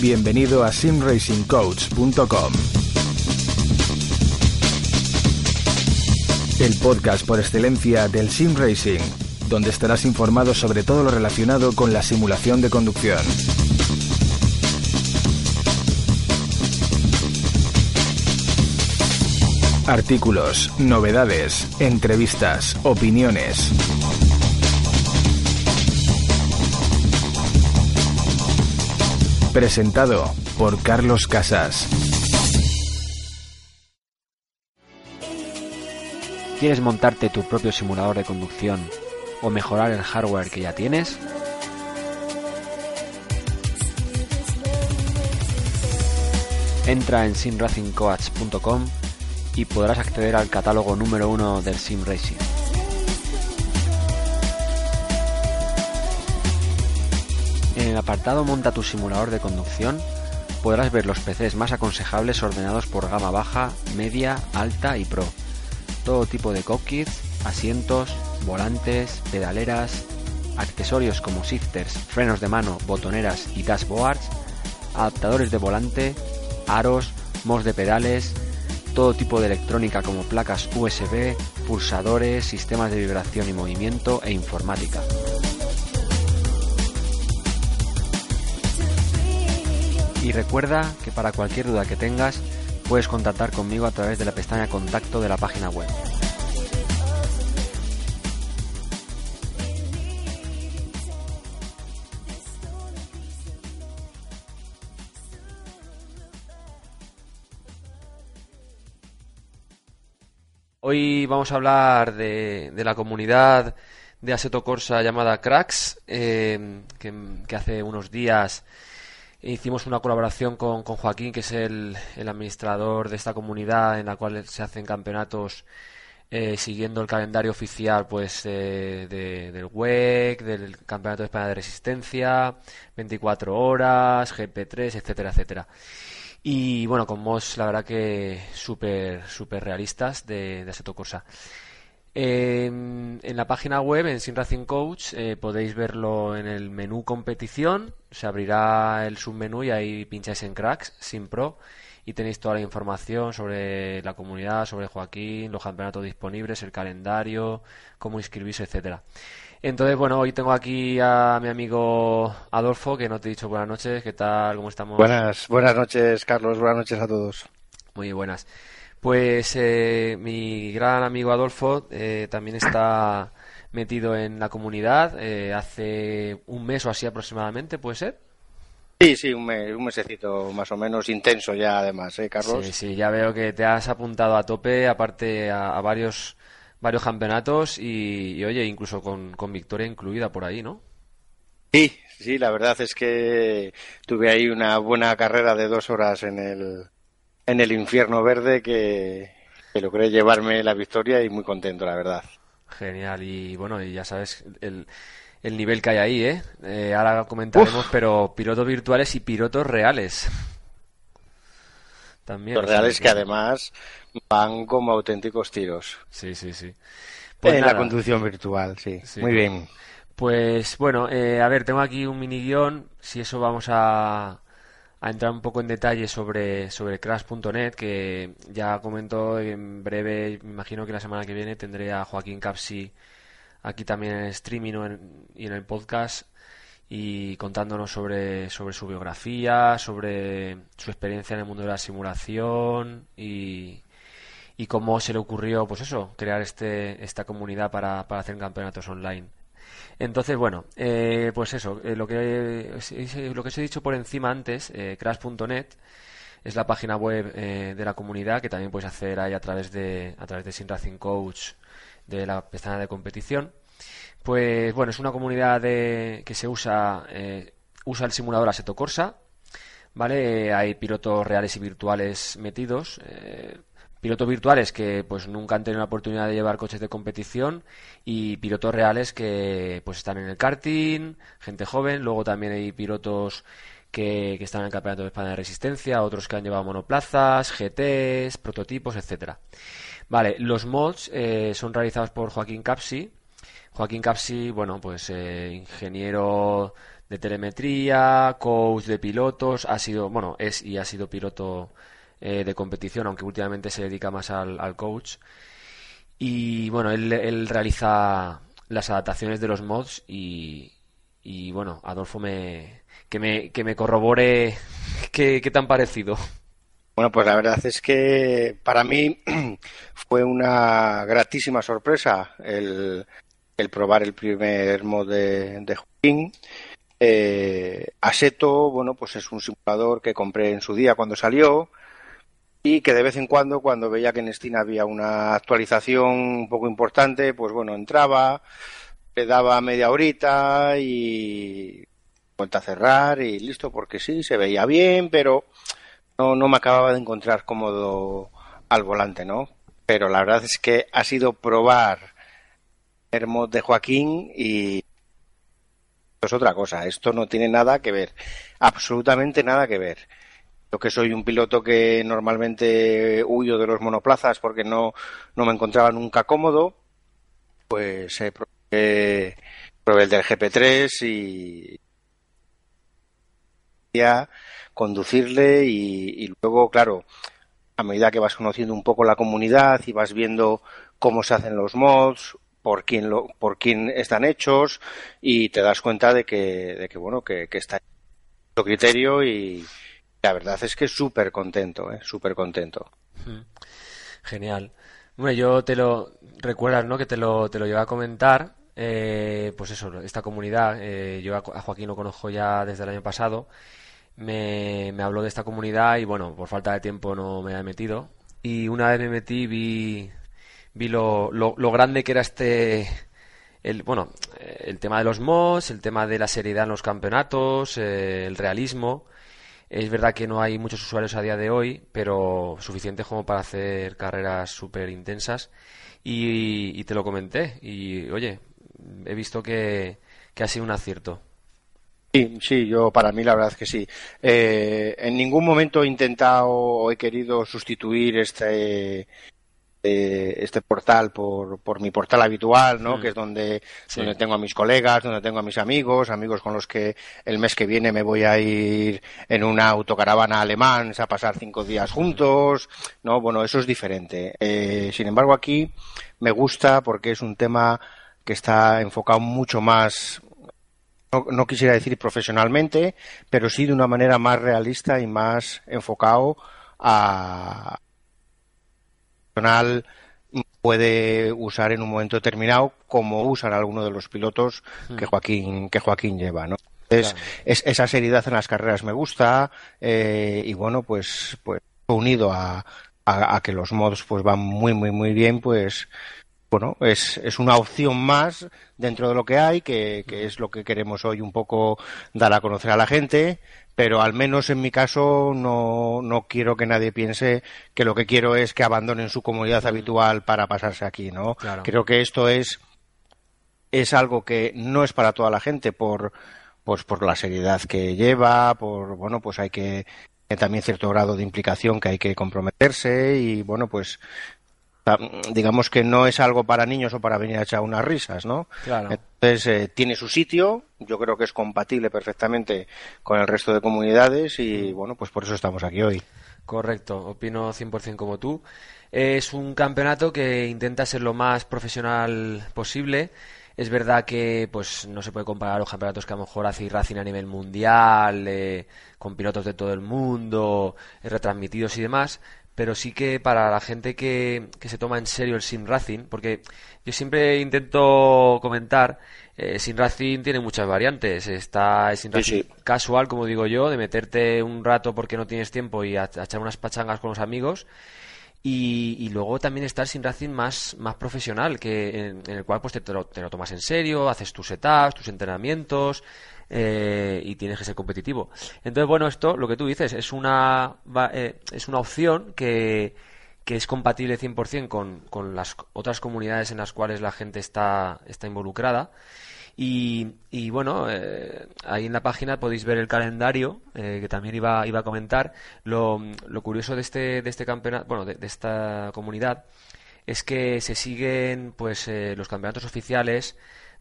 Bienvenido a simracingcoach.com. El podcast por excelencia del sim racing, donde estarás informado sobre todo lo relacionado con la simulación de conducción. Artículos, novedades, entrevistas, opiniones. Presentado por Carlos Casas. ¿Quieres montarte tu propio simulador de conducción o mejorar el hardware que ya tienes? Entra en simracingcoach.com y podrás acceder al catálogo número uno del Sim Racing. En el apartado Monta tu simulador de conducción podrás ver los PCs más aconsejables ordenados por gama baja, media, alta y pro. Todo tipo de cockpits, asientos, volantes, pedaleras, accesorios como shifters, frenos de mano, botoneras y dashboards, adaptadores de volante, aros, mods de pedales, todo tipo de electrónica como placas USB, pulsadores, sistemas de vibración y movimiento e informática. Y recuerda que para cualquier duda que tengas puedes contactar conmigo a través de la pestaña contacto de la página web. Hoy vamos a hablar de, la comunidad de Assetto Corsa llamada Cracks, eh, que, hace unos días hicimos una colaboración con, Joaquín, que es el, el, administrador de esta comunidad en la cual se hacen campeonatos eh, siguiendo el calendario oficial pues eh, de, del WEC, del Campeonato de España de Resistencia, 24 horas, GP3, etcétera, etcétera. Y bueno, con mods la verdad que súper súper realistas de, de Assetto Corsa. Eh, en la página web, en Sin Racing Coach, eh, podéis verlo en el menú competición. Se abrirá el submenú y ahí pincháis en Cracks, Sin Pro, y tenéis toda la información sobre la comunidad, sobre Joaquín, los campeonatos disponibles, el calendario, cómo inscribirse, etcétera. Entonces, bueno, hoy tengo aquí a mi amigo Adolfo, que no te he dicho buenas noches. ¿Qué tal? ¿Cómo estamos? Buenas, buenas noches, Carlos. Buenas noches a todos. Muy buenas. Pues eh, mi gran amigo Adolfo eh, también está metido en la comunidad eh, hace un mes o así aproximadamente, ¿puede ser? Sí, sí, un, mes, un mesecito más o menos intenso ya además, ¿eh, Carlos? Sí, sí, ya veo que te has apuntado a tope, aparte a, a varios varios campeonatos y, y oye, incluso con, con, victoria incluida por ahí, ¿no? Sí, sí, la verdad es que tuve ahí una buena carrera de dos horas en el, en el infierno verde que, que logré llevarme la victoria y muy contento, la verdad. Genial, y bueno, y ya sabes el, el nivel que hay ahí, ¿eh? eh ahora comentaremos, Uf. pero pilotos virtuales y pilotos reales. También. Los reales que además van como auténticos tiros. Sí, sí, sí. Pues en nada. la conducción virtual, sí. sí. Muy bien. Pues bueno, eh, a ver, tengo aquí un mini guion. Si eso vamos a, a entrar un poco en detalle sobre, sobre Crash.net, que ya comento en breve, me imagino que la semana que viene tendré a Joaquín Capsi aquí también en el streaming en, y en el podcast y contándonos sobre, sobre su biografía, sobre su experiencia en el mundo de la simulación y, y cómo se le ocurrió, pues eso, crear este, esta comunidad para, para hacer campeonatos online. Entonces, bueno, eh, pues eso, eh, lo, que, lo que os he dicho por encima antes, eh, crash.net, es la página web de la comunidad que también puedes hacer ahí a través de, a través de Sin Racing Coach de la pestaña de competición. Pues bueno, es una comunidad de, que se usa, usa el simulador Assetto Corsa, ¿vale? Hay pilotos reales y virtuales metidos pilotos virtuales que pues nunca han tenido la oportunidad de llevar coches de competición y pilotos reales que pues están en el karting, gente joven, luego también hay pilotos que, están en el Campeonato de España de Resistencia, otros que han llevado monoplazas, GTs, prototipos, etcétera. Vale, los mods eh, son realizados por Joaquín Capsi. Joaquín Capsi, bueno, pues eh, ingeniero de telemetría, coach de pilotos, ha sido, bueno, es y ha sido piloto eh, de competición, aunque últimamente se dedica más al, coach. Y bueno, él, realiza las adaptaciones de los mods y, y bueno, Adolfo me, que me, que me corrobore qué, qué tan parecido. Bueno, pues la verdad es que para mí fue una gratísima sorpresa el, el probar el primer mod de, de Joaquín. Eh, Aseto, bueno, pues es un simulador que compré en su día cuando salió y que de vez en cuando, cuando veía que en Steam había una actualización un poco importante, pues bueno, entraba, le daba media horita y vuelta a cerrar y listo, porque sí, se veía bien, pero no, no me acababa de encontrar cómodo al volante, ¿no? Pero la verdad es que ha sido probar mod de Joaquín y es otra cosa, esto no tiene nada que ver, absolutamente nada que ver. Yo que soy un piloto que normalmente huyo de los monoplazas porque no, no me encontraba nunca cómodo, pues eh, probé, el del GP3 y ya conducirle y, luego, claro, a medida que vas conociendo un poco la comunidad y vas viendo cómo se hacen los mods, por quién lo, por quién están hechos y te das cuenta de que, de que bueno, que, que está en criterio y, la verdad es que súper contento, ¿eh? súper contento. Hmm. Genial. Bueno, yo te lo recuerdas, ¿no? Que te lo, te lo llevo a comentar. Eh, pues eso, esta comunidad, eh, yo a Joaquín lo conozco ya desde el año pasado. Me, me habló de esta comunidad y bueno, por falta de tiempo no me he metido. Y una vez me metí, vi, vi lo, lo, lo grande que era este, el, bueno, el tema de los mods, el tema de la seriedad en los campeonatos, eh, el realismo. Es verdad que no hay muchos usuarios a día de hoy, pero suficiente como para hacer carreras súper intensas. Y, te lo comenté. Y oye, he visto que, ha sido un acierto. Sí, sí, yo para mí la verdad que sí. Eh, en ningún momento he intentado o he querido sustituir este este portal por, por mi portal habitual, ¿no? Mm. Que es donde, donde tengo a mis colegas, donde tengo a mis amigos, amigos con los que el mes que viene me voy a ir en una autocaravana alemán a pasar cinco días juntos, ¿no? Bueno, eso es diferente. Eh, sin embargo, aquí me gusta porque es un tema que está enfocado mucho más no, no, quisiera decir profesionalmente, pero sí de una manera más realista y más enfocado a, puede usar en un momento determinado como usan algunos de los pilotos que hmm. Joaquín que Joaquín lleva no es, esa seriedad en las carreras me gusta eh, y bueno pues pues unido a, a, que los mods pues van muy muy muy bien pues bueno, es, es una opción más dentro de lo que hay, que, que, es lo que queremos hoy un poco dar a conocer a la gente, pero al menos en mi caso no, no quiero que nadie piense que lo que quiero es que abandonen su comunidad habitual para pasarse aquí, ¿no? Creo que esto es, es algo que no es para toda la gente por, pues por la seriedad que lleva, por, bueno, pues hay que, también cierto grado de implicación que hay que comprometerse y bueno pues digamos que no es algo para niños o para venir a echar unas risas, ¿no? Claro. Entonces, eh, tiene su sitio, yo creo que es compatible perfectamente con el resto de comunidades y, mm. bueno, pues por eso estamos aquí hoy. Correcto, opino 100% como tú. Es un campeonato que intenta ser lo más profesional posible. Es verdad que pues no se puede comparar los campeonatos que a lo mejor hace Racing a nivel mundial, eh, con pilotos de todo el mundo, retransmitidos y demás, pero sí que para la gente que, que se toma en serio el sim racing, porque yo siempre intento comentar, eh, sim racing tiene muchas variantes. Está el sim Sí, racing sí. casual, como digo yo, de meterte un rato porque no tienes tiempo y a, a echar unas pachangas con los amigos. Y, y luego también está el sim racing más, más profesional, que en, en el cual pues te, te lo, te lo tomas en serio, haces tus setups, tus entrenamientos eh, y tienes que ser competitivo. Entonces, bueno, esto, lo que tú dices, es una, eh, es una opción que, que es compatible 100% con, con las otras comunidades en las cuales la gente está, está involucrada. Y, y bueno, eh, ahí en la página podéis ver el calendario, eh, que también iba, iba a comentar. Lo, lo curioso de este, de este campeonato, bueno, de, de esta comunidad, es que se siguen pues eh, los campeonatos oficiales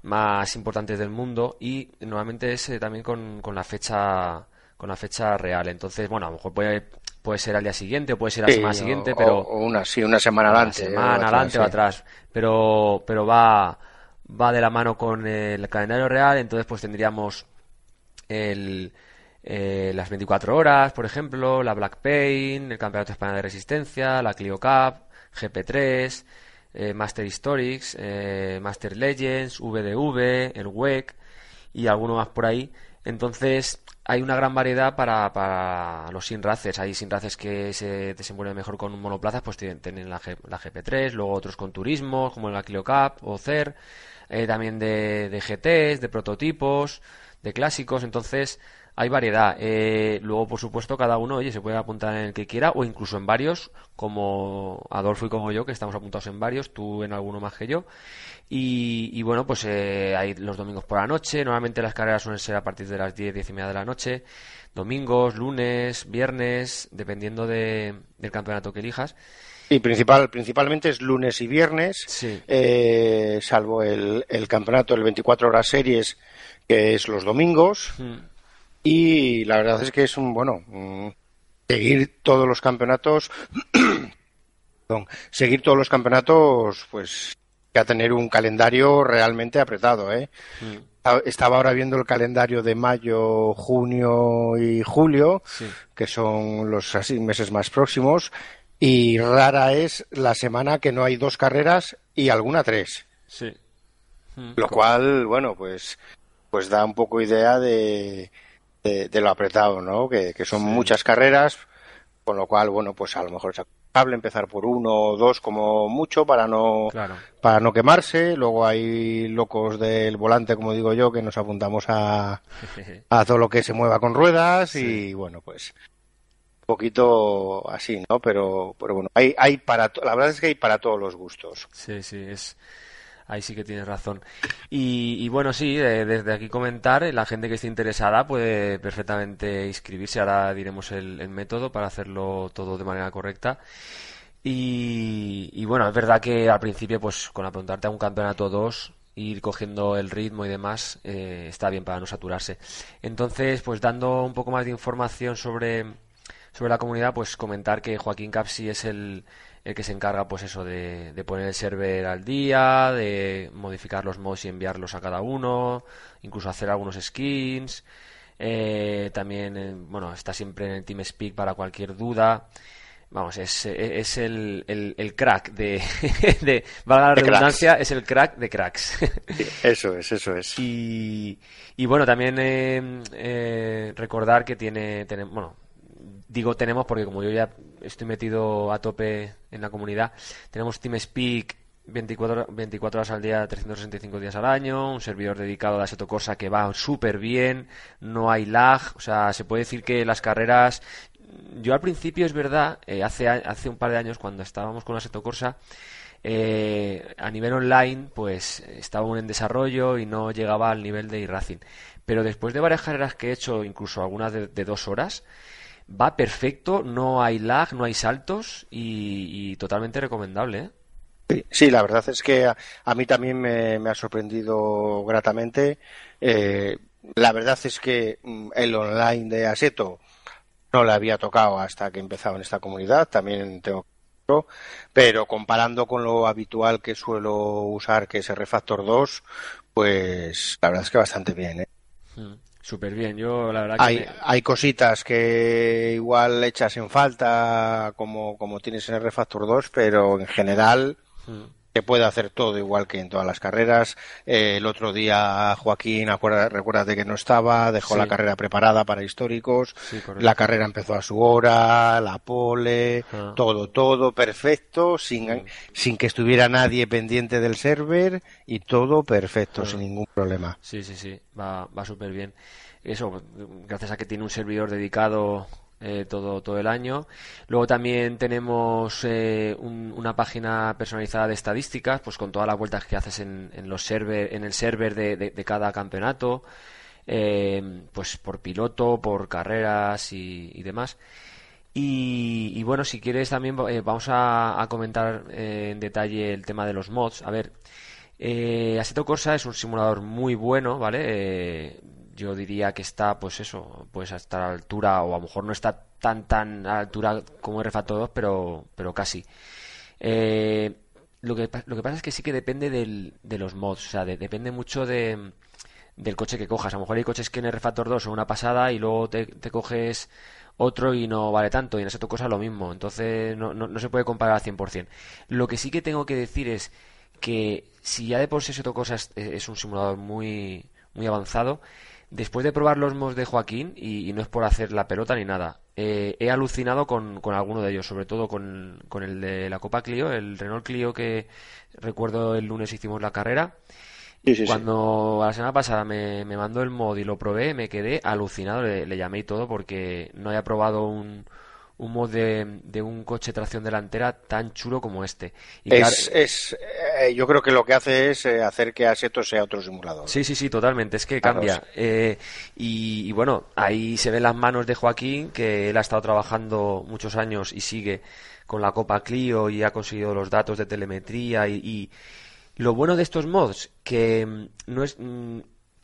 más importantes del mundo y normalmente es eh, también con, con la fecha con la fecha real. Entonces, bueno, a lo mejor puede, puede ser al día siguiente o puede ser a la Sí, semana o- siguiente, pero o una, sí, una semana una adelante. semana o atrás, adelante o atrás, pero pero va va de la mano con el calendario real, entonces pues tendríamos el eh, las 24 horas, por ejemplo, la Black Pain, el Campeonato Español de Resistencia, la Clio Cup, GP3, eh, Master Historics, eh, Master Legends, VDV, el WEC y alguno más por ahí. Entonces, hay una gran variedad para, para los sin races. Hay sin races que se desenvuelven mejor con monoplazas, pues tienen, tienen la, G- la GP3, luego otros con turismo, como la Clio Cup o CER, eh, también de, de GTs, de prototipos, de clásicos. Entonces, hay variedad. Eh, luego, por supuesto, cada uno, oye, se puede apuntar en el que quiera o incluso en varios, como Adolfo y como yo, que estamos apuntados en varios, tú en alguno más que yo. Y, y bueno, pues eh, hay los domingos por la noche. Normalmente las carreras suelen ser a partir de las 10, 10 y media de la noche. Domingos, lunes, viernes, dependiendo de- del campeonato que elijas. Y principal, principalmente es lunes y viernes, Sí. eh, salvo el, el campeonato, el 24 horas series, que es los domingos. Mm, Y la verdad es que es un, bueno, seguir todos los campeonatos, perdón, seguir todos los campeonatos, pues, que a tener un calendario realmente apretado, ¿eh? mm, Estaba ahora viendo el calendario de mayo, junio y julio, sí. que son los así meses más próximos, y rara es la semana que no hay dos carreras y alguna tres. Sí. Mm, Lo cual, bueno, pues, pues da un poco idea de, de, de lo apretado, ¿no? Que, que son muchas carreras, con lo cual, bueno, pues a lo mejor es aconsejable empezar por uno o dos como mucho para no, Claro. para no quemarse. Luego hay locos del volante, como digo yo, que nos apuntamos a, a todo lo que se mueva con ruedas y bueno, pues un poquito así, ¿no? Pero, pero bueno, hay, hay para, la verdad es que hay para todos los gustos. Sí, sí, es ahí sí que tienes razón. Y, bueno, sí, eh, desde aquí comentar, eh, la gente que esté interesada puede perfectamente inscribirse. Ahora diremos el, el método para hacerlo todo de manera correcta. Y, bueno, es verdad que al principio, pues con apuntarte a un campeonato 2, ir cogiendo el ritmo y demás, eh, está bien para no saturarse. Entonces, pues dando un poco más de información sobre, sobre la comunidad, pues comentar que Joaquín Capsi es el, el que se encarga, pues eso, de, de poner el server al día, de modificar los mods y enviarlos a cada uno, incluso hacer algunos skins. Eh, también, eh, bueno, está siempre en el TeamSpeak para cualquier duda. Vamos, es, es el, el, el crack de, de, valga la De redundancia, es el crack de cracks. Eso es, eso es. Y, y bueno, también eh, eh, recordar que tiene, tiene- bueno, digo tenemos porque como yo ya estoy metido a tope en la comunidad, tenemos TeamSpeak 24, 24 horas al día, 365 días al año, un servidor dedicado a la Seto Corsa que va súper bien, no hay lag, o sea, se puede decir que las carreras, yo al principio es verdad, eh, hace, hace un par de años cuando estábamos con la Seto Corsa, eh, a nivel online, pues estaba aún en desarrollo y no llegaba al nivel de iRacing. Pero después de varias carreras que he hecho, incluso algunas de dos horas, va perfecto, no hay lag, no hay saltos y, y totalmente recomendable, ¿eh? Sí, sí, la verdad es que a, a mí también me, me ha sorprendido gratamente. Eh, la verdad es que mm, el online de Aseto no le había tocado hasta que empezaba en esta comunidad, también tengo pero comparando con lo habitual que suelo usar, que es el Refactor 2, pues la verdad es que bastante bien, ¿eh? Mm. Súper bien, yo la verdad que... Hay, me- hay cositas que igual echas en falta como, como tienes en el Refactor 2, pero en general Mm. Se puede hacer todo igual que en todas las carreras. Eh, el otro día Joaquín, acuerda, recuérdate que no estaba, dejó Sí. la carrera preparada para históricos, Sí, la carrera empezó a su hora, la pole, Ah. todo, todo perfecto, sin, sin que estuviera nadie pendiente del server y todo perfecto, Ah. sin ningún problema. Sí, sí, sí, va, va súper bien. Eso, gracias a que tiene un servidor dedicado eh, todo, todo el año. Luego también tenemos eh, un- una página personalizada de estadísticas, pues con todas las vueltas que haces en, los server, en el server de, de- cada campeonato, eh, pues por piloto, por carreras y, demás. Y, y bueno, si quieres también eh, vamos a, a comentar eh, en detalle el tema de los mods. A ver, eh, Assetto Corsa es un simulador muy bueno, ¿vale? Yo diría que está, pues eso, pues hasta la altura, o a lo mejor no está tan tan a altura como R-Factor 2, pero, pero casi. Eh, lo que, lo que pasa es que sí que depende del, de los mods, o sea, de- depende mucho de, del coche que cojas. A lo mejor hay coches que en R-Factor 2 son una pasada y luego te, coges otro y no vale tanto, y en Assetto Corsa lo mismo. Entonces no, no, no se puede comparar al 100%. Lo que sí que tengo que decir es que si ya de por sí Assetto Corsa es, es un simulador muy, muy avanzado, después de probar los mods de Joaquín, y, y no es por hacer la pelota ni nada, eh, he alucinado con, con alguno de ellos, sobre todo con, con el de la Copa Clio, el Renault Clio que recuerdo el lunes hicimos la carrera. Sí, sí. Cuando la semana pasada me, me mandó el mod y lo probé, me quedé alucinado, le, le llamé y todo porque no había probado un, un mod de, de un coche tracción delantera tan chulo como este. Y Es, claro- es, eh, yo creo que lo que hace es eh, hacer que Aseto sea otro simulador. Sí, sí, sí, totalmente. Es que cambia. Eh, y, y bueno, ahí se ven las manos de Joaquín, que él ha estado trabajando muchos años y sigue con la Copa Clio y ha conseguido los datos de telemetría. Y, y lo bueno de estos mods, que mm, no es.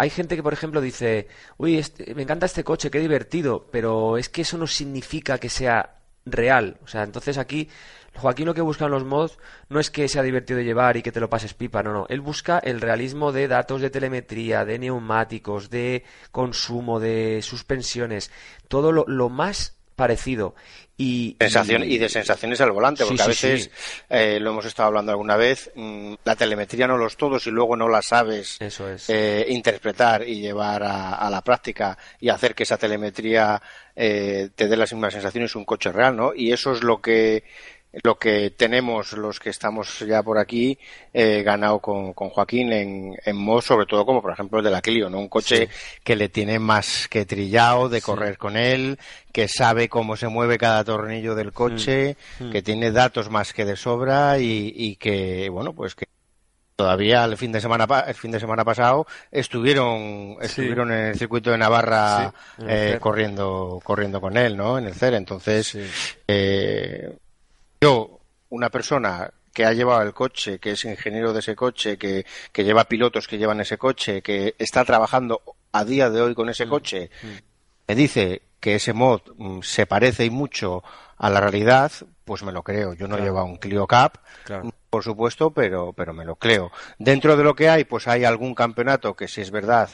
Hay gente que, por ejemplo, dice, uy, este- me encanta este coche, qué divertido, pero es que eso no significa que sea real. O sea, entonces aquí Joaquín lo que busca en los mods no es que sea divertido de llevar y que te lo pases pipa, no, no. Él busca el realismo de datos de telemetría, de neumáticos, de consumo, de suspensiones, todo lo más parecido. Y, Sensación, y- y de sensaciones al volante, Sí, porque a veces, sí. eh, lo hemos estado hablando alguna vez, mm, la telemetría no los todos y luego no la sabes Eso es. eh, interpretar y llevar a, a la práctica y hacer que esa telemetría eh, te dé las mismas sensaciones un coche real, ¿no? Y eso es lo que lo que tenemos los que estamos ya por aquí eh, ganado con, con Joaquín en, en mod, sobre todo como por ejemplo el de la Clio, ¿no? Un coche que le tiene más que trillado de correr con él, que sabe cómo se mueve cada tornillo del coche, Mm. que tiene datos más que de sobra y, y que, bueno, pues que todavía el fin de semana el fin de semana pasado estuvieron estuvieron en el circuito de Navarra Sí, eh, corriendo corriendo con él no en el CER. Entonces Sí. eh, yo una persona que ha llevado el coche, que es ingeniero de ese coche, que, que lleva pilotos que llevan ese coche, que está trabajando a día de hoy con Mm. ese coche, me dice que ese mod mm, se parece y mucho a la realidad, pues me lo creo. Yo no Claro. llevo un Clio Cup, Claro. por supuesto, pero, pero me lo creo. Dentro de lo que hay, pues hay algún campeonato que si es verdad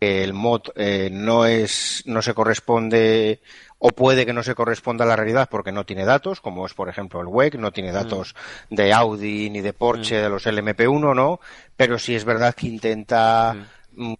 que el mod eh, no es, no se corresponde o puede que no se corresponda a la realidad porque no tiene datos, como es por ejemplo el WEC, no tiene datos de Audi ni de Porsche, de los LMP1, ¿no? Pero sí es verdad que intenta mm,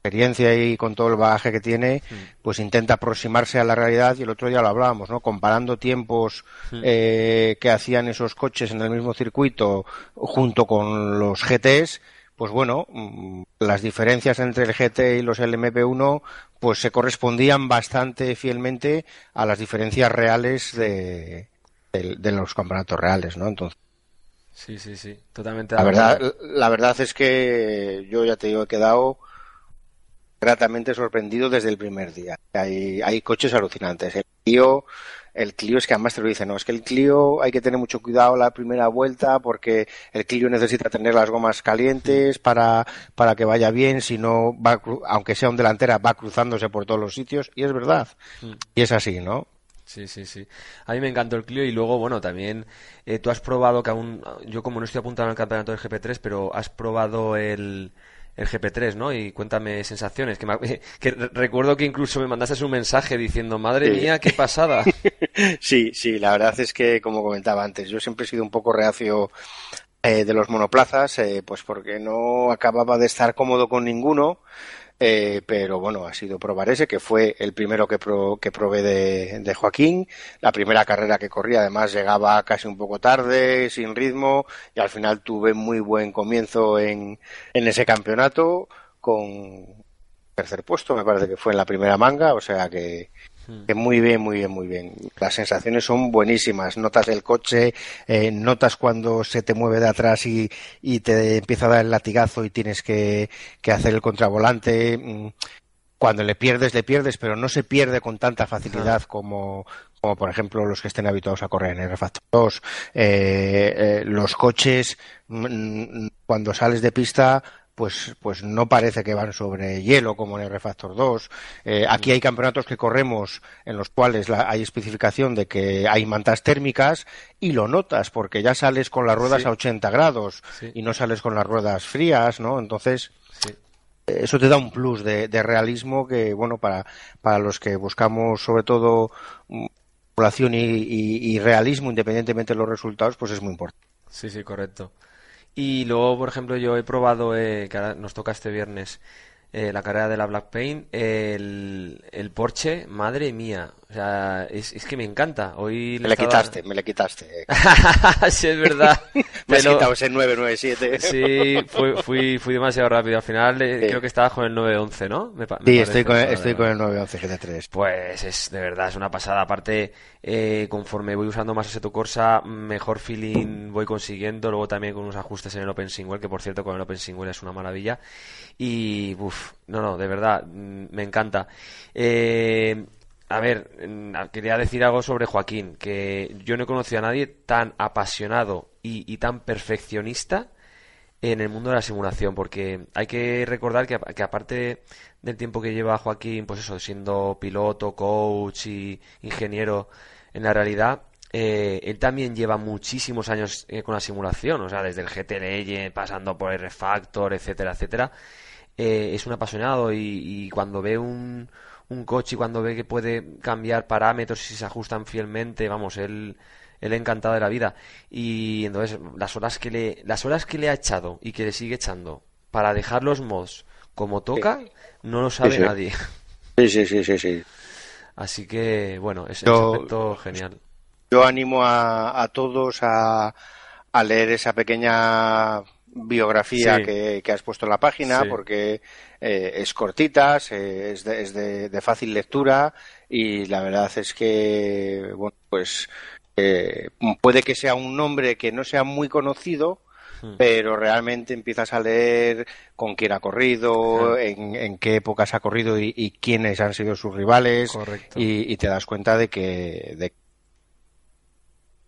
experiencia y con todo el bagaje que tiene, pues intenta aproximarse a la realidad y el otro día lo hablábamos, ¿no? Comparando tiempos eh, que hacían esos coches en el mismo circuito junto con los GTs, pues bueno, mm, las diferencias entre el GT y los LMP1 pues se correspondían bastante fielmente a las diferencias reales de, de, de los campeonatos reales, ¿no? Entonces, Sí, sí, sí. Totalmente. la verdad, la verdad es que yo ya te digo, he quedado gratamente sorprendido desde el primer día. Hay, hay coches alucinantes. El Clio, el Clio es que además te lo dice, no, es que el Clio hay que tener mucho cuidado la primera vuelta porque el Clio necesita tener las gomas calientes para, para que vaya bien, si no va, aunque sea un delantera, va cruzándose por todos los sitios y es verdad. Y es así, ¿no? Sí, sí, sí. A mí me encantó el Clio y luego, bueno, también eh, tú has probado que aún, yo como no estoy apuntado el campeonato del GP3, pero has probado el, el GP3, ¿no? Y cuéntame sensaciones. Que, me- que recuerdo que incluso me mandaste un mensaje diciendo, madre Sí. mía, qué pasada. Sí, sí, la verdad es que, como comentaba antes, yo siempre he sido un poco reacio eh, de los monoplazas, eh, pues porque no acababa de estar cómodo con ninguno, eh, pero bueno, ha sido probar ese, que fue el primero que, pro- que probé de, de Joaquín, la primera carrera que corrí, además llegaba casi un poco tarde, sin ritmo, y al final tuve muy buen comienzo en, en ese campeonato, con tercer puesto, me parece que fue en la primera manga, o sea que, que muy bien, muy bien, muy bien. Las sensaciones son buenísimas. Notas el coche, eh, notas cuando se te mueve de atrás y, y te empieza a dar el latigazo y tienes que, que hacer el contravolante. Mm, Cuando le pierdes, le pierdes, pero no se pierde con tanta facilidad como, como por ejemplo los que estén habituados a correr en el Factor 2. Eh, eh, los coches, mm, cuando sales de pista, pues, pues no parece que van sobre hielo como en el Refactor 2. Eh, aquí hay campeonatos que corremos en los cuales la- hay especificación de que hay mantas térmicas y lo notas porque ya sales con las ruedas Sí. a 80 grados Sí. y no sales con las ruedas frías, ¿no? Entonces, Sí. eso te da un plus de, de realismo que, bueno, para, para los que buscamos sobre todo mm, población y, y- y realismo independientemente de los resultados, pues es muy importante. Sí, sí, correcto. Y luego, por ejemplo, yo he probado, eh, que ahora nos toca este viernes, eh, la carrera de la Black Pain, el, el Porsche, madre mía. O sea, es, es que me encanta. Hoy Me le le estaba- quitaste, me le quitaste. sí, es verdad. Me has Pero- quitado ese 997. Sí, fui, fui, fui demasiado rápido. Al final eh, Sí. creo que estabas con el 911, ¿no? Me me Sí, parece, estoy con, ahora estoy con el 911 GT3. Pues es de verdad, es una pasada. Aparte, eh, conforme voy usando más Assetto Corsa, mejor feeling voy consiguiendo. Luego también con unos ajustes en el Open Single, que por cierto con el Open Single es una maravilla. Y, uff, no, no, de verdad, mm, me encanta. Eh, a ver, quería decir algo sobre Joaquín, que yo no he conocido a nadie tan apasionado y, tan perfeccionista en el mundo de la simulación, porque hay que recordar que, que aparte del tiempo que lleva Joaquín, pues eso, siendo piloto, coach y ingeniero en la realidad, eh, él también lleva muchísimos años eh, con la simulación, o sea, desde el GT pasando por el Refactor, etcétera, etcétera. Eh, es un apasionado y, y cuando ve un, un coche y cuando ve que puede cambiar parámetros y se ajustan fielmente, vamos, él, él encantado de la vida. Y entonces las horas que le, las horas que le ha echado y que le sigue echando para dejar los mods como toca, no lo sabe sí. nadie. Sí, sí, sí, sí, sí. Así que, bueno, es un aspecto genial. Yo animo a, a todos a, a leer esa pequeña biografía Sí. que, que has puesto en la página Sí. porque eh, es cortita, se- es, de, es de- de fácil lectura y la verdad es que, bueno, pues eh, puede que sea un nombre que no sea muy conocido, Hmm. pero realmente empiezas a leer con quién ha corrido, en, en qué épocas ha corrido y, y quiénes han sido sus rivales y te das cuenta de que de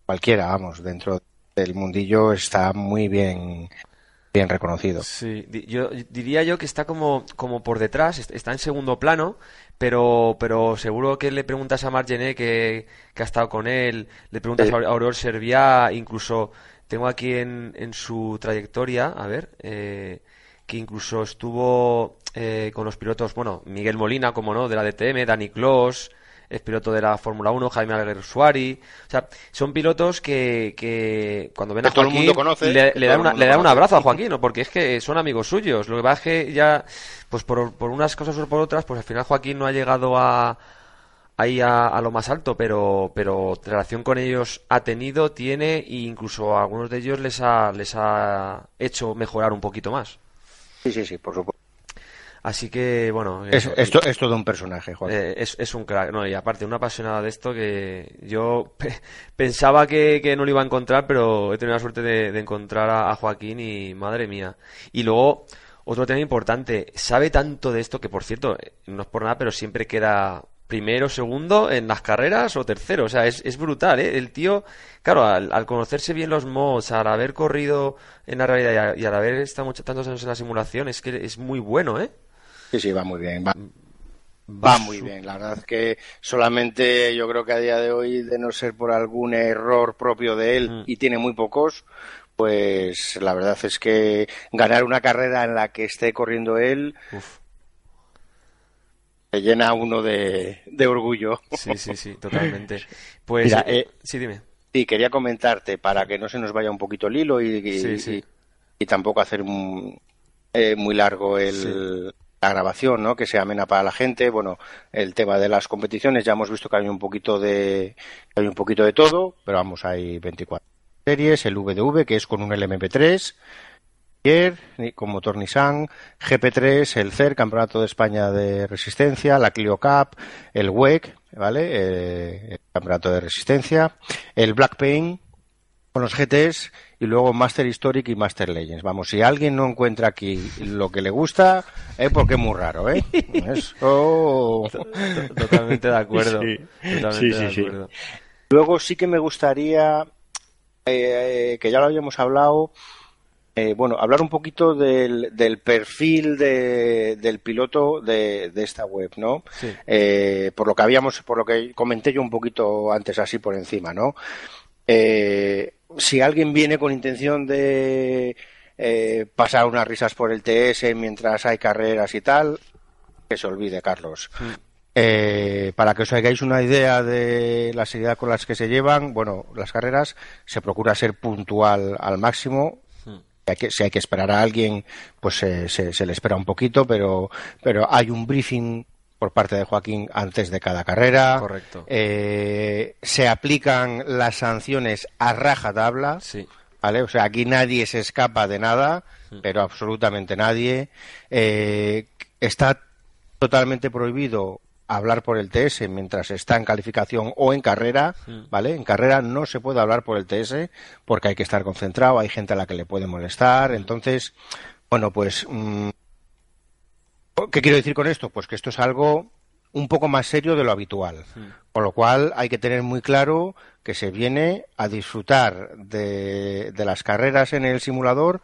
cualquiera, vamos, dentro del mundillo está muy bien bien reconocido. Sí, yo diría yo que está como, como por detrás, est- está en segundo plano, pero, pero seguro que le preguntas a Margené que, que ha estado con él, le preguntas Sí. a Auror Serviá, incluso tengo aquí en, en su trayectoria, a ver, eh, que incluso estuvo eh, con los pilotos, bueno, Miguel Molina, como no, de la DTM, Dani Clos, es piloto de la Fórmula 1, Jaime Alguersuari, o sea, son pilotos que, que cuando ven a Que todo el Joaquín mundo conoce, le, le el una- le dan un abrazo a Joaquín, ¿no? porque es que son amigos suyos. Lo que pasa es que ya, pues por, por unas cosas o por otras, pues al final Joaquín no ha llegado a ahí a, a lo más alto, pero, pero relación con ellos ha tenido, tiene e incluso a algunos de ellos les ha, les ha hecho mejorar un poquito más. Sí, sí, sí, por supuesto. Así que, bueno, Es, esto es todo un personaje, Juan. Eh, es, es un crack, no, y aparte, un apasionado de esto que yo pe- pensaba que, que no lo iba a encontrar, pero he tenido la suerte de, de encontrar a, a Joaquín y madre mía. Y luego, otro tema importante, sabe tanto de esto que, por cierto, no es por nada, pero siempre queda primero, segundo en las carreras o tercero. O sea, es, es brutal, ¿eh? El tío, claro, al, al conocerse bien los mods, al haber corrido en la realidad y, a- y al haber estado muchos, tantos años en la simulación, es que es muy bueno, ¿eh? Sí, sí, va muy bien. Va, va muy bien. La verdad es que solamente yo creo que a día de hoy, de no ser por algún error propio de él, Mm. y tiene muy pocos, pues la verdad es que ganar una carrera en la que esté corriendo él Uf. se llena uno de, de orgullo. Sí, sí, sí, totalmente. Pues Mira, eh, eh, sí, dime. Sí, quería comentarte para que no se nos vaya un poquito el hilo y, y- Sí, sí. y- y tampoco hacer un- eh, muy largo el, la grabación, ¿no? Que sea amena para la gente. Bueno, el tema de las competiciones ya hemos visto que hay un poquito de hay un poquito de todo, pero vamos, hay 24 series, el VDV que es con un LMP3 Ayer, con motor Nissan, GP3, el CER, Campeonato de España de Resistencia, la Clio Cup, el WEC, ¿vale? Eh, el Campeonato de Resistencia, el Black Paint con los GTs y luego Master Historic y Master Legends. Vamos, si alguien no encuentra aquí lo que le gusta, es porque es muy raro, ¿eh? Eso... Totalmente de acuerdo. Sí. Totalmente Sí, de sí, acuerdo. Luego sí que me gustaría, eh, que ya lo habíamos hablado, eh, bueno, hablar un poquito del, del perfil de- del piloto de, de esta web, ¿no? Sí. Eh, por lo que habíamos, por lo que comenté yo un poquito antes así por encima, ¿no? Eh, si alguien viene con intención de eh, pasar unas risas por el TS mientras hay carreras y tal, que se olvide, Carlos. Eh, para que os hagáis una idea de la seriedad con las que se llevan, bueno, las carreras se procura ser puntual al máximo. Si hay que, si hay que esperar a alguien, pues se, se- se le espera un poquito, pero, pero hay un briefing por parte de Joaquín antes de cada carrera. Correcto. Eh, se aplican las sanciones a rajatabla. Sí. ¿Vale? O sea, aquí nadie se escapa de nada, pero absolutamente nadie. Eh, está totalmente prohibido hablar por el TS mientras está en calificación o en carrera, ¿vale? En carrera no se puede hablar por el TS porque hay que estar concentrado, hay gente a la que le puede molestar, entonces, bueno, pues, mm, ¿qué quiero decir con esto? Pues que esto es algo un poco más serio de lo habitual. Con lo cual hay que tener muy claro que se viene a disfrutar de, de las carreras en el simulador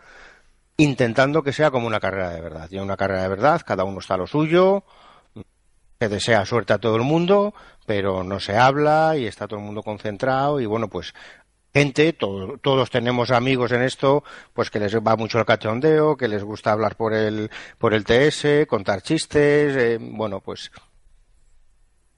intentando que sea como una carrera de verdad. Y en una carrera de verdad, cada uno está a lo suyo, se desea suerte a todo el mundo, pero no se habla y está todo el mundo concentrado y bueno, pues gente, to- todos tenemos amigos en esto, pues que les va mucho el cachondeo, que les gusta hablar por el, por el TS, contar chistes, eh, bueno, pues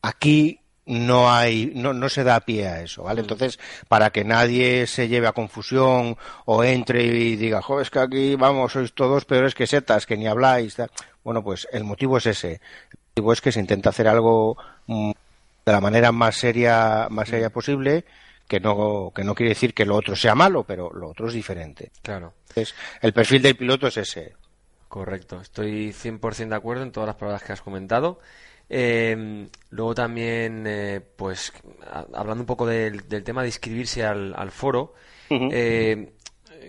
aquí no hay, no, no se da pie a eso, ¿vale? Entonces, para que nadie se lleve a confusión o entre y diga, jo, es que aquí, vamos, sois todos peores que setas, que ni habláis, tal". bueno, pues el motivo es ese. El motivo es que se intenta hacer algo mm, de la manera más seria, más seria posible, que no, que no quiere decir que lo otro sea malo, pero lo otro es diferente. Claro. Entonces, el perfil del piloto es ese. Correcto, estoy 100% de acuerdo en todas las palabras que has comentado. Eh, luego también, eh, pues, a- hablando un poco del, del tema de inscribirse al, al foro, eh,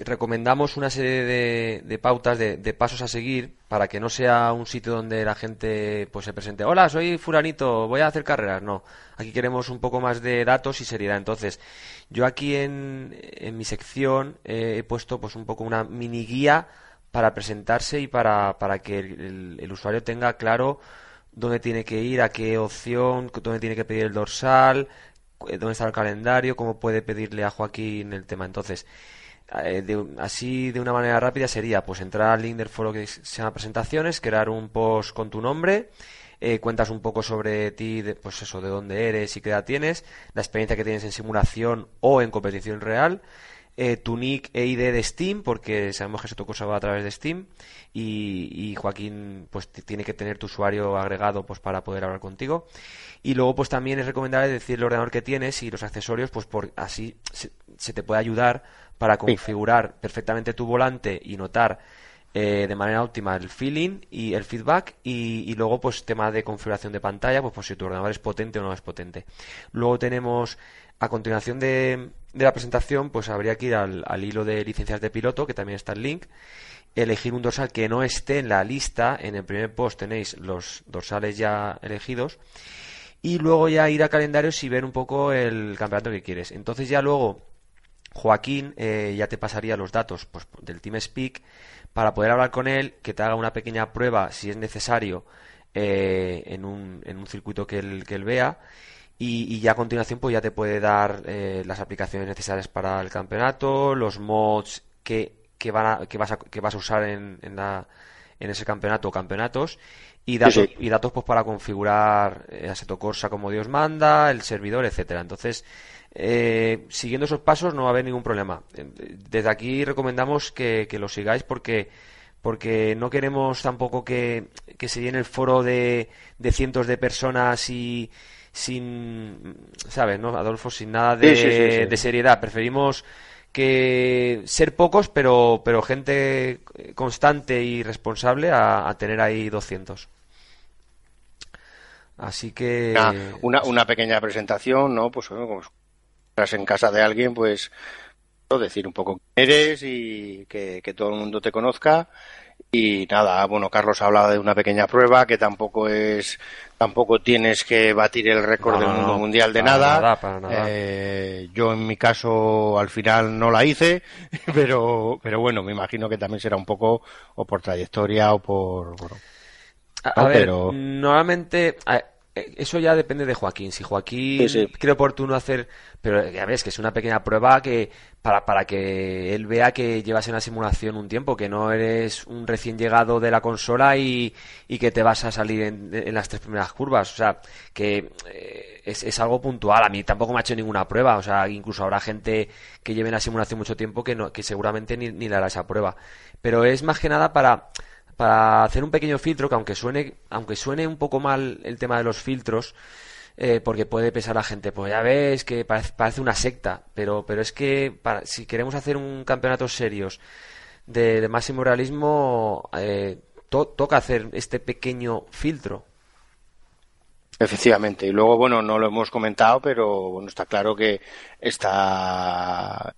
recomendamos una serie de, de pautas, de, de pasos a seguir, para que no sea un sitio donde la gente pues se presente, hola, soy furanito, voy a hacer carreras. No, aquí queremos un poco más de datos y seriedad. Entonces, yo aquí en, en mi sección eh, he puesto pues un poco una mini guía para presentarse y para, para que el, el- el usuario tenga claro dónde tiene que ir, a qué opción, dónde tiene que pedir el dorsal, dónde está el calendario, cómo puede pedirle a Joaquín el tema. Entonces, eh, de así de una manera rápida sería pues entrar al link del foro que se llama presentaciones, crear un post con tu nombre, eh, cuentas un poco sobre ti, de, pues eso, de dónde eres y qué edad tienes, la experiencia que tienes en simulación o en competición real, eh, tu nick e ID de Steam, porque sabemos que tu cosa va a través de Steam, y, Joaquín pues tiene que tener tu usuario agregado pues para poder hablar contigo. Y luego pues también es recomendable decir el ordenador que tienes y los accesorios, pues por así se, se te puede ayudar para configurar perfectamente tu volante y notar eh, de manera óptima el feeling y el feedback y, y luego pues tema de configuración de pantalla pues por si tu ordenador es potente o no es potente. Luego tenemos a continuación de, de la presentación pues habría que ir al, al hilo de licencias de piloto que también está el link. Elegir un dorsal que no esté en la lista. En el primer post tenéis los dorsales ya elegidos. Y luego ya ir a calendarios y ver un poco el campeonato que quieres. Entonces ya luego Joaquín eh, ya te pasaría los datos pues, del TeamSpeak para poder hablar con él, que te haga una pequeña prueba, si es necesario, eh, en, un, en un circuito que él, que él vea. Y, y ya a continuación pues ya te puede dar eh, las aplicaciones necesarias para el campeonato, los mods que, que, van que, vas, a, que vas a usar en, en, la, en ese campeonato o campeonatos y datos, y datos pues para configurar eh, Assetto Corsa como Dios manda, el servidor, etcétera. Entonces, eh, siguiendo esos pasos no va a haber ningún problema. Desde aquí recomendamos que, que lo sigáis porque porque no queremos tampoco que, que se llene el foro de, de cientos de personas y sin, ¿sabes, no, Adolfo? Sin nada de, de seriedad. Preferimos que ser pocos, pero, pero gente constante y responsable a, tener ahí 200. Así que. Una, una, pequeña presentación, ¿no? Pues bueno, estás en casa de alguien, pues decir un poco quién eres y que, todo el mundo te conozca. Y nada, bueno, Carlos ha hablado de una pequeña prueba que tampoco es, tampoco tienes que batir el récord del mundo mundial de nada. Eh, yo en mi caso al final no la hice, pero, pero bueno, me imagino que también será un poco o por trayectoria o por, bueno, a, ver, normalmente, eh, eso ya depende de Joaquín. Si Joaquín cree oportuno hacer, pero ya ves que es una pequeña prueba que para, para que él vea que llevas en la simulación un tiempo, que no eres un recién llegado de la consola y, y que te vas a salir en, en, las tres primeras curvas. O sea, que eh, es, es, algo puntual. A mí tampoco me ha hecho ninguna prueba. O sea, incluso habrá gente que lleve en la simulación mucho tiempo que, no, que seguramente ni, ni le hará esa prueba. Pero es más que nada para para hacer un pequeño filtro que aunque suene, aunque suene un poco mal el tema de los filtros, eh, porque puede pesar a la gente, pues ya ves que parece, una secta, pero, pero es que para, si queremos hacer un campeonato serios de, máximo realismo, eh, toca hacer este pequeño filtro. Efectivamente, y luego, bueno, no lo hemos comentado, pero bueno, está claro que está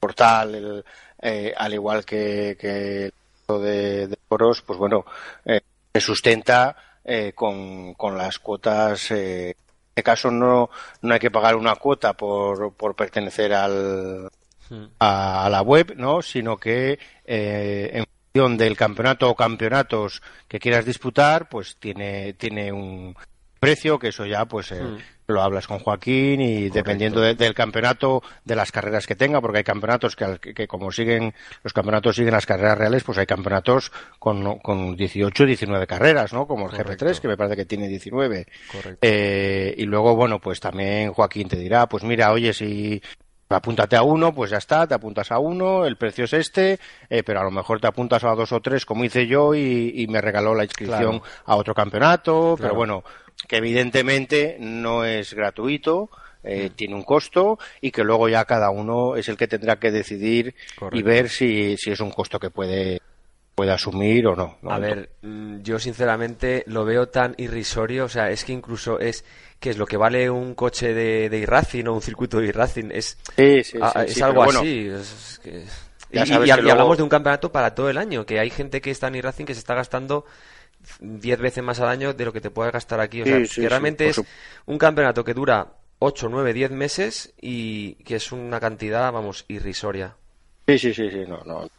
portal, eh, al igual que, que de, de foros, pues bueno, eh, se sustenta eh, con, con, las cuotas. Eh, en este caso no, no hay que pagar una cuota por, por pertenecer al, hmm. a, la web, ¿no? Sino que eh, en función del campeonato o campeonatos que quieras disputar, pues tiene, tiene un precio que eso ya pues eh, hmm lo hablas con Joaquín y dependiendo del campeonato, de las carreras que tenga, porque hay campeonatos que, que, como siguen, los campeonatos siguen las carreras reales, pues hay campeonatos con, con 18, 19 carreras, ¿no? Como el GP3, que me parece que tiene 19. Eh, y luego, bueno, pues también Joaquín te dirá, pues mira, oye, si apúntate a uno, pues ya está, te apuntas a uno, el precio es este, eh, pero a lo mejor te apuntas a dos o tres, como hice yo, y, me regaló la inscripción a otro campeonato, pero bueno, que evidentemente no es gratuito, eh, mm. tiene un costo y que luego ya cada uno es el que tendrá que decidir y ver si, si es un costo que puede puede asumir o no. A ver, mm, yo sinceramente lo veo tan irrisorio, o sea, es que incluso es que es lo que vale un coche de, de o un circuito de e es, es algo así. y, hablamos de un campeonato para todo el año, que hay gente que está en e-racing que se está gastando 10 veces más al año de lo que te puedes gastar aquí. O sea, que realmente es un campeonato que dura 8, 9, 10 meses y que es una cantidad, vamos, irrisoria. Sí, sí, sí, sí, no, no.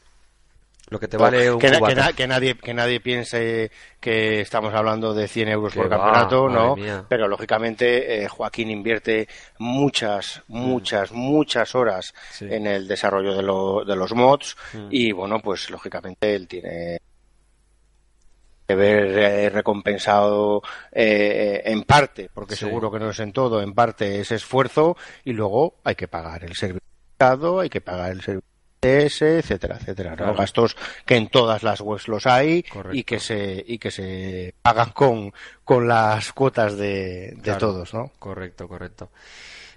Lo que te vale un que, que, nadie que nadie piense que estamos hablando de 100 euros por campeonato, no. Pero lógicamente eh, Joaquín invierte muchas, mm. muchas, muchas horas en el desarrollo de, de los mods mm. y bueno, pues lógicamente él tiene ver eh, recompensado eh, en parte, porque seguro que no es en todo, en parte ese esfuerzo y luego hay que pagar el servicio, hay que pagar el servicio etcétera, etcétera, gastos que en todas las webs los hay y que se y que se pagan con, con las cuotas de, de todos, ¿no? Correcto, correcto.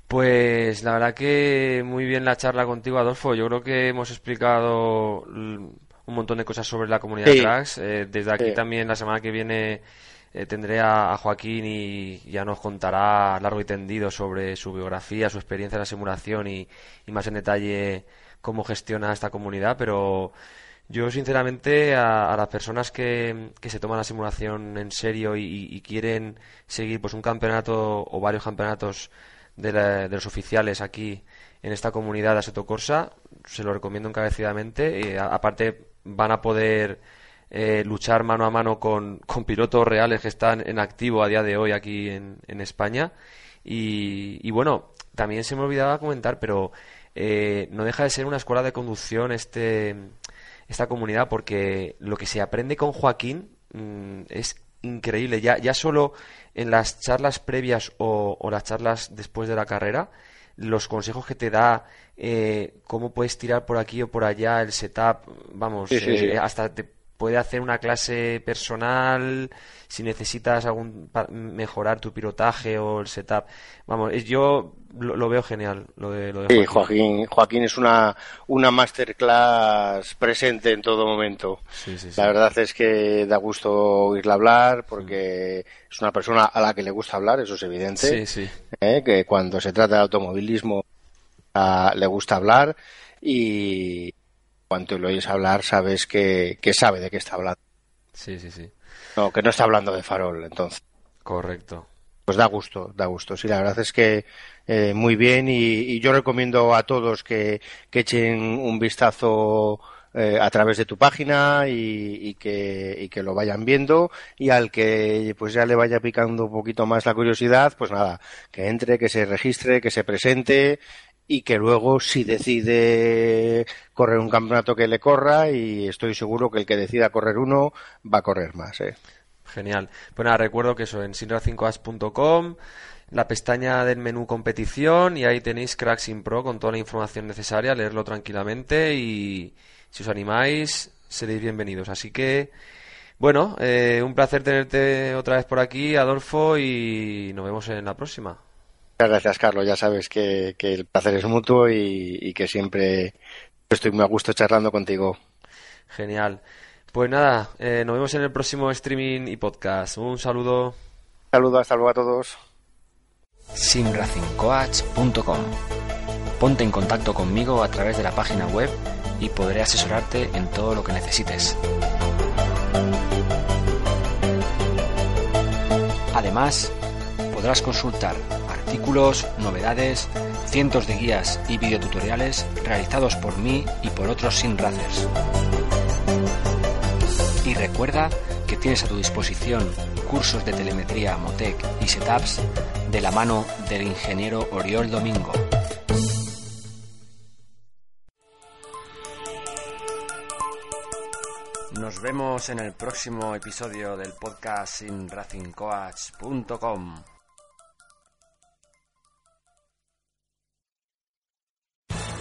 Pues la verdad que muy bien la charla contigo, Adolfo. Yo creo que hemos explicado un montón de cosas sobre la comunidad de cracks. Eh, desde aquí también la semana que viene eh, tendré a, Joaquín y ya nos contará largo y tendido sobre su biografía, su experiencia en la simulación y, más en detalle cómo gestiona esta comunidad. Pero yo sinceramente a, las personas que, que, se toman la simulación en serio y, quieren seguir pues un campeonato o varios campeonatos de, de los oficiales aquí en esta comunidad de Aseto Corsa, se lo recomiendo encarecidamente. Y aparte, van a poder eh, luchar mano a mano con, con, pilotos reales que están en activo a día de hoy aquí en, en España. Y, y, bueno, también se me olvidaba comentar, pero eh, no deja de ser una escuela de conducción este esta comunidad porque lo que se aprende con Joaquín mm, es increíble. Ya, ya solo en las charlas previas o, las charlas después de la carrera, los consejos que te da, eh, cómo puedes tirar por aquí o por allá, el setup, vamos, eh, hasta te puede hacer una clase personal si necesitas algún mejorar tu pilotaje o el setup. Vamos, yo lo, veo genial lo de, lo Sí, Joaquín, Joaquín es una, una masterclass presente en todo momento. la verdad es que da gusto oírla hablar porque es una persona a la que le gusta hablar, eso es evidente. ¿eh? Que cuando se trata de automovilismo ah, le gusta hablar y cuando lo oyes hablar sabes que, que sabe de qué está hablando. Sí, sí, sí. No, que no está hablando de farol, entonces. Correcto. Pues da gusto, da gusto. Sí, la verdad es que eh, muy bien y, yo recomiendo a todos que, echen un vistazo eh, a través de tu página y, que, y que lo vayan viendo y al que pues ya le vaya picando un poquito más la curiosidad, pues nada, que entre, que se registre, que se presente y que luego si decide correr un campeonato que le corra y estoy seguro que el que decida correr uno va a correr más. ¿eh? Genial. Pues nada, recuerdo que eso en sinra5as.com la pestaña del menú competición y ahí tenéis Cracksin Pro con toda la información necesaria, leerlo tranquilamente y si os animáis seréis bienvenidos. Así que, bueno, eh, un placer tenerte otra vez por aquí, Adolfo, y nos vemos en la próxima. Muchas gracias, Carlos. Ya sabes que, el placer es mutuo y, que siempre estoy muy a gusto charlando contigo. Genial. Pues nada, eh, nos vemos en el próximo streaming y podcast. Un saludo. Saludos, hasta luego a todos simracingcoach.com. Ponte en contacto conmigo a través de la página web y podré asesorarte en todo lo que necesites. Además, podrás consultar artículos, novedades, cientos de guías y videotutoriales realizados por mí y por otros sin Y recuerda que tienes a tu disposición cursos de telemetría Motec y Setups de la mano del ingeniero Oriol Domingo. Nos vemos en el próximo episodio del podcast sin